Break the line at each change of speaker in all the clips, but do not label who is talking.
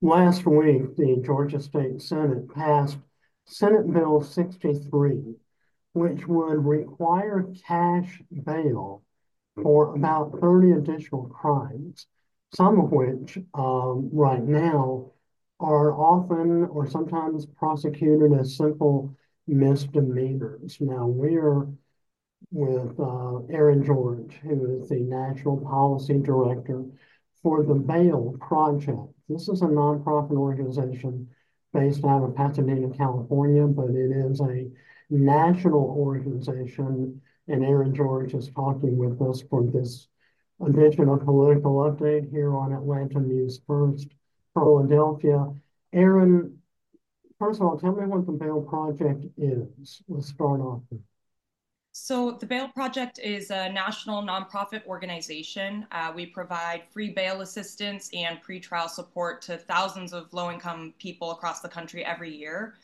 last week, the Georgia State Senate passed Senate Bill 63, which would require cash bail for about 30 additional crimes, some of which um, right now are often or sometimes prosecuted as simple misdemeanors. Now, we're with uh, Erin George, who is the National Policy Director for the Bail Project. This is a nonprofit organization based out of Pasadena, California, but it is a national organization. And Erin George is talking with us for this additional political update here on Atlanta News First, Philadelphia. Erin, first of all, tell me what the Bail Project is. Let's start off.
So, the Bail Project is a national nonprofit organization. Uh, we provide free bail assistance and pretrial support to thousands of low income people across the country every year.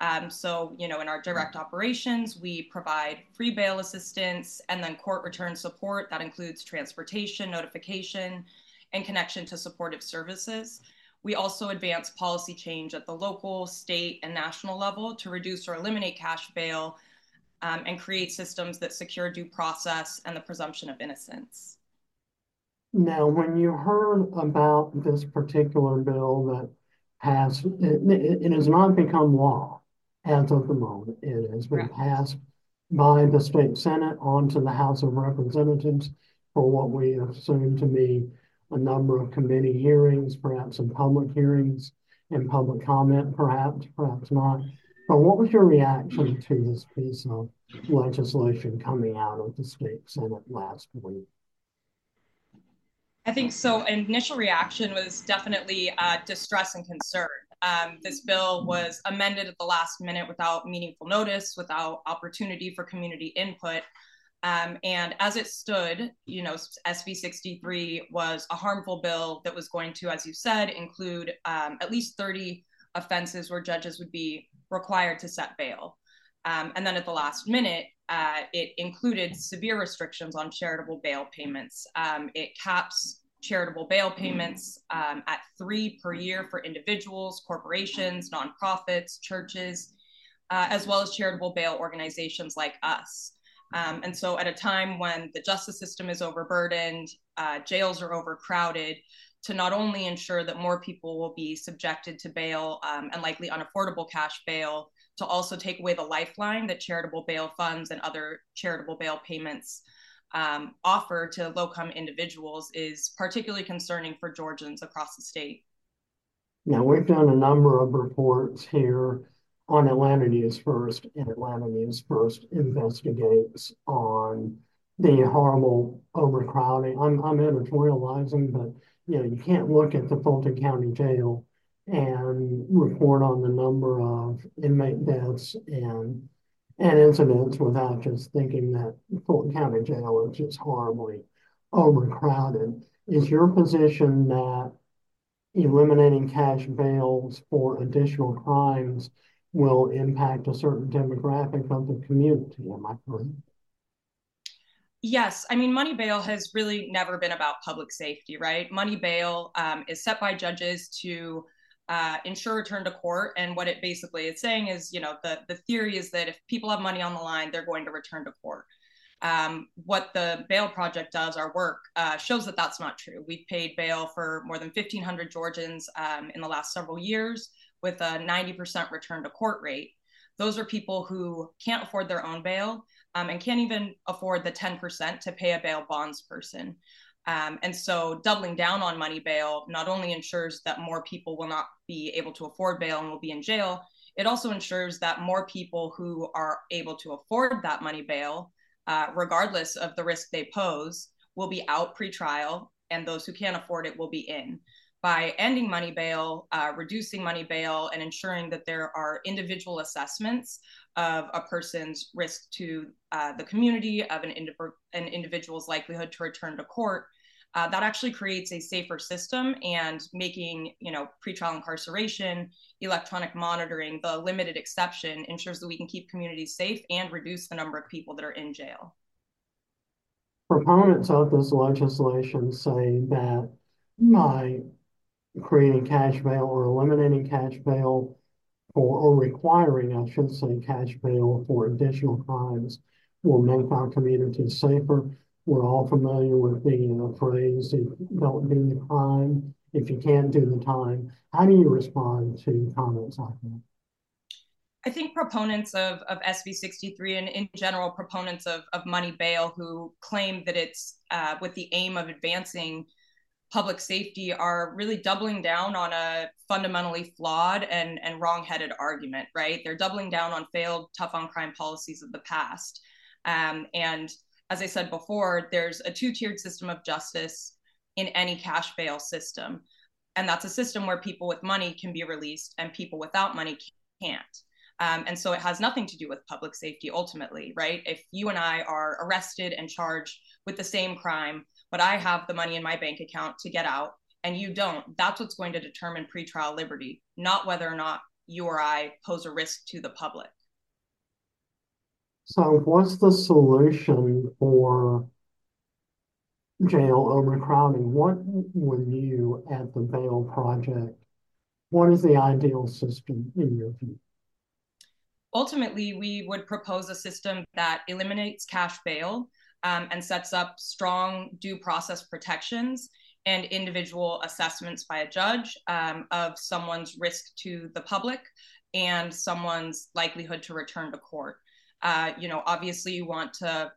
Um, so, you know, in our direct operations, we provide free bail assistance and then court return support that includes transportation, notification, and connection to supportive services. We also advance policy change at the local, state, and national level to reduce or eliminate cash bail um, and create systems that secure due process and the presumption of innocence.
Now, when you heard about this particular bill that has, it, it, has not become law as of the moment. It has been passed by the state senate onto the House of Representatives for what we assume to be a number of committee hearings, perhaps some public hearings and public comment, perhaps, perhaps not. But what was your reaction to this piece of legislation coming out of the state senate last week?
I think so. Initial reaction was definitely uh, distress and concern. Um, this bill was amended at the last minute without meaningful notice, without opportunity for community input. Um, and as it stood, you know, SB 63 was a harmful bill that was going to, as you said, include um, at least 30 offenses where judges would be required to set bail. Um, and then at the last minute, uh, it included severe restrictions on charitable bail payments. Um, it caps charitable bail payments um, at three per year for individuals, corporations, nonprofits, churches, uh, as well as charitable bail organizations like us. Um, and so, at a time when the justice system is overburdened, uh, jails are overcrowded, to not only ensure that more people will be subjected to bail um, and likely unaffordable cash bail, to also take away the lifeline that charitable bail funds and other charitable bail payments um, offer to low income individuals is particularly concerning for Georgians across the state.
Now, we've done a number of reports here on Atlanta News First, and Atlanta News First investigates on the horrible overcrowding. I'm, I'm editorializing, but you know, you can't look at the Fulton County Jail and report on the number of inmate deaths and and incidents without just thinking that Fulton County Jail is just horribly overcrowded. Is your position that eliminating cash bails for additional crimes will impact a certain demographic of the community? Am I correct?
Yes, I mean, money bail has really never been about public safety, right? Money bail um, is set by judges to uh, ensure return to court, and what it basically is saying is, you know, the the theory is that if people have money on the line, they're going to return to court. Um, what the bail project does, our work uh, shows that that's not true. We've paid bail for more than 1,500 Georgians um, in the last several years, with a 90% return to court rate. Those are people who can't afford their own bail um, and can't even afford the 10% to pay a bail bonds person. Um, and so doubling down on money bail not only ensures that more people will not be able to afford bail and will be in jail, it also ensures that more people who are able to afford that money bail, uh, regardless of the risk they pose, will be out pre-trial, and those who can't afford it will be in by ending money bail, uh, reducing money bail, and ensuring that there are individual assessments of a person's risk to uh, the community, of an, an, individual's likelihood to return to court, uh, that actually creates a safer system and making you know pretrial incarceration electronic monitoring the limited exception ensures that we can keep communities safe and reduce the number of people that are in jail.
Proponents of this legislation say that by creating cash bail or eliminating cash bail for, or requiring, I should say, cash bail for additional crimes will make our community safer. We're all familiar with the uh, phrase, if you don't do the crime, if you can't do the time. How do you respond to comments like that?
I think proponents of, of SB 63 and in general proponents of, of money bail who claim that it's uh, with the aim of advancing public safety are really doubling down on a fundamentally flawed and, and wrong-headed argument, right? They're doubling down on failed tough on crime policies of the past. Um, and as I said before, there's a two-tiered system of justice in any cash bail system. And that's a system where people with money can be released and people without money can't. Um, and so it has nothing to do with public safety ultimately, right? If you and I are arrested and charged with the same crime, but I have the money in my bank account to get out and you don't, that's what's going to determine pretrial liberty, not whether or not you or I pose a risk to the public.
So, what's the solution for jail overcrowding? What would you at the Bail Project, what is the ideal system in your view?
Ultimately, we would propose a system that eliminates cash bail um, and sets up strong due process protections and individual assessments by a judge um, of someone's risk to the public and someone's likelihood to return to court. Uh, you know, obviously, you want to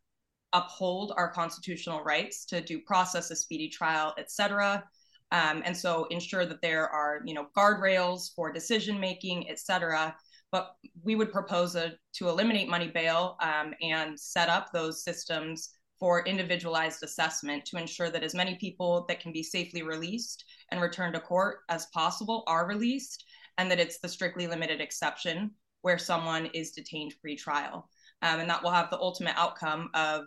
uphold our constitutional rights to due process, a speedy trial, et cetera. Um, and so ensure that there are, you know, guardrails for decision making, et cetera. But we would propose a, to eliminate money bail um, and set up those systems for individualized assessment to ensure that as many people that can be safely released and returned to court as possible are released, and that it's the strictly limited exception where someone is detained pre-trial. Um, and that will have the ultimate outcome of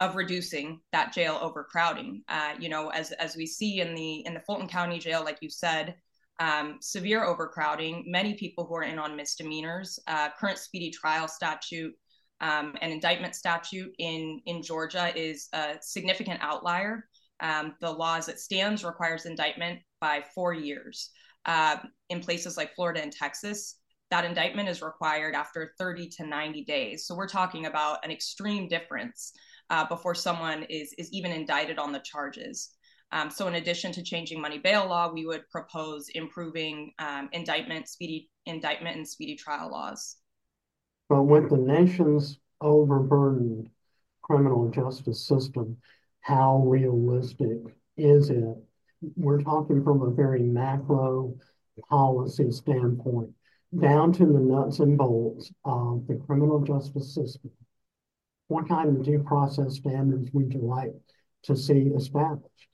of reducing that jail overcrowding. Uh, you know, as as we see in the in the Fulton County Jail, like you said, um, severe overcrowding. Many people who are in on misdemeanors. Uh, current speedy trial statute um, and indictment statute in, in Georgia is a significant outlier. Um, the law as it stands requires indictment by four years. Uh, in places like Florida and Texas, that indictment is required after 30 to 90 days. So we're talking about an extreme difference uh, before someone is, is even indicted on the charges. Um, so in addition to changing money bail law, we would propose improving um, indictment, speedy indictment and speedy trial laws.
But with the nation's overburdened criminal justice system, how realistic is it? We're talking from a very macro policy standpoint, down to the nuts and bolts of the criminal justice system. What kind of due process standards would you like to see established?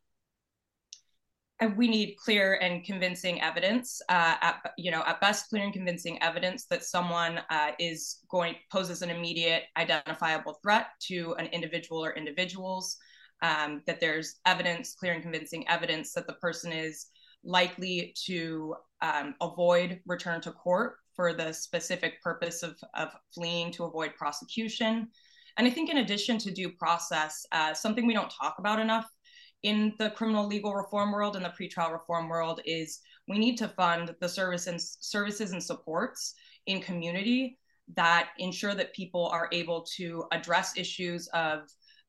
We need clear and convincing evidence uh, at you know at best clear and convincing evidence that someone uh, is going poses an immediate identifiable threat to an individual or individuals um, that there's evidence clear and convincing evidence that the person is likely to um, avoid return to court for the specific purpose of, of fleeing to avoid prosecution. And i think in addition to due process uh, something we don't talk about enough in the criminal legal reform world and the pretrial reform world is we need to fund the service and services and supports in community that ensure that people are able to address issues of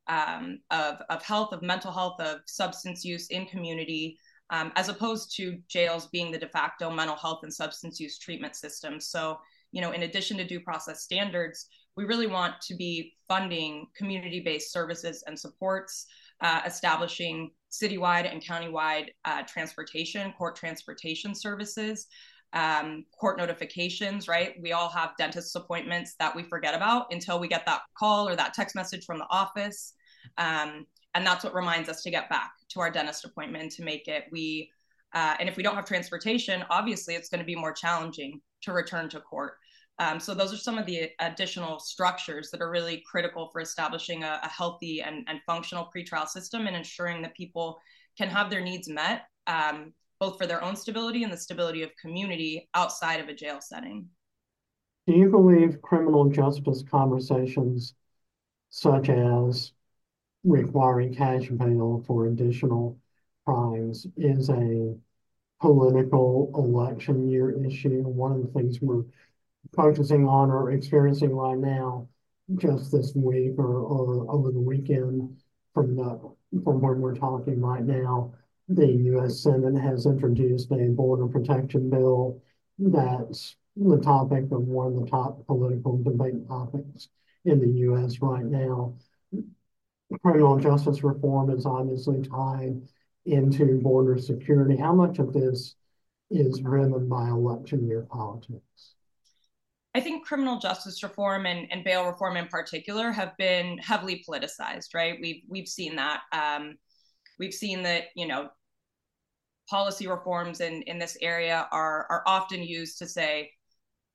um, of, of health, of mental health, of substance use in community, um, as opposed to jails being the de facto mental health and substance use treatment system. So, you know, in addition to due process standards, we really want to be funding community based services and supports uh, establishing citywide and countywide uh, transportation, court transportation services, um, court notifications, right? We all have dentist appointments that we forget about until we get that call or that text message from the office. Um, and that's what reminds us to get back to our dentist appointment to make it. We uh, and if we don't have transportation, obviously it's going to be more challenging to return to court. Um, so those are some of the additional structures that are really critical for establishing a, a healthy and, and, functional pretrial system and ensuring that people can have their needs met, um, both for their own stability and the stability of community outside of a jail setting.
Do you believe criminal justice conversations, such as requiring cash bail for additional crimes, is a political election year issue. One of the things we're focusing on or experiencing right now, just this week or, or over the weekend from the from when we're talking right now, the U.S. Senate has introduced a border protection bill that's the topic of one of the top political debate topics in the U.S. right now. Criminal justice reform is obviously tied into border security. How much of this is driven by election year politics?
I think criminal justice reform and, and bail reform in particular have been heavily politicized, right? We've we've seen that. Um, we've seen that, you know, policy reforms in, in this area are are often used to say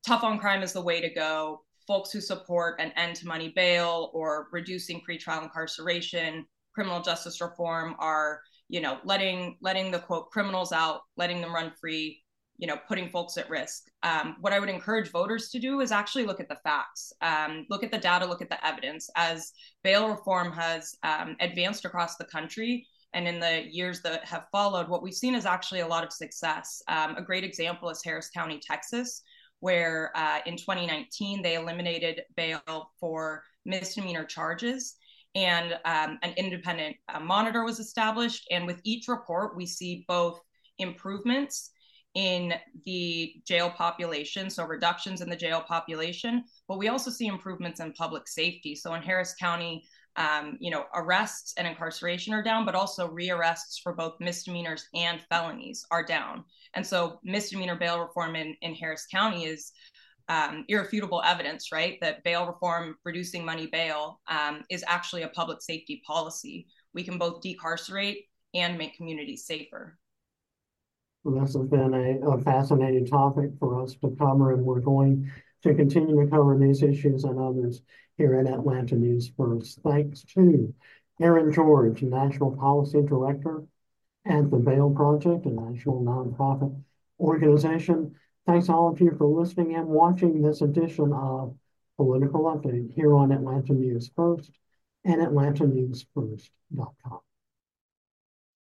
tough on crime is the way to go. Folks who support an end to money bail or reducing pretrial incarceration, criminal justice reform are, you know, letting letting the quote criminals out, letting them run free, you know, putting folks at risk. Um, what I would encourage voters to do is actually look at the facts, um, look at the data, look at the evidence. As bail reform has um, advanced across the country, and in the years that have followed, what we've seen is actually a lot of success. Um, a great example is Harris County, Texas, where uh, in 2019 they eliminated bail for misdemeanor charges and um, an independent uh, monitor was established. And with each report, we see both improvements in the jail population, so reductions in the jail population, but we also see improvements in public safety. So in Harris County, um, you know, arrests and incarceration are down, but also rearrests for both misdemeanors and felonies are down. And so misdemeanor bail reform in, in Harris County is um, irrefutable evidence, right? That bail reform, reducing money bail, um, is actually a public safety policy. We can both decarcerate and make communities safer.
Well, this has been a, a fascinating topic for us to cover, and we're going to continue to cover these issues and others here at Atlanta News First. Thanks to Erin George, National Policy Director at the Bail Project, a national nonprofit organization. Thanks all of you for listening and watching this edition of Political Update here on Atlanta News First and AtlantaNewsFirst.com.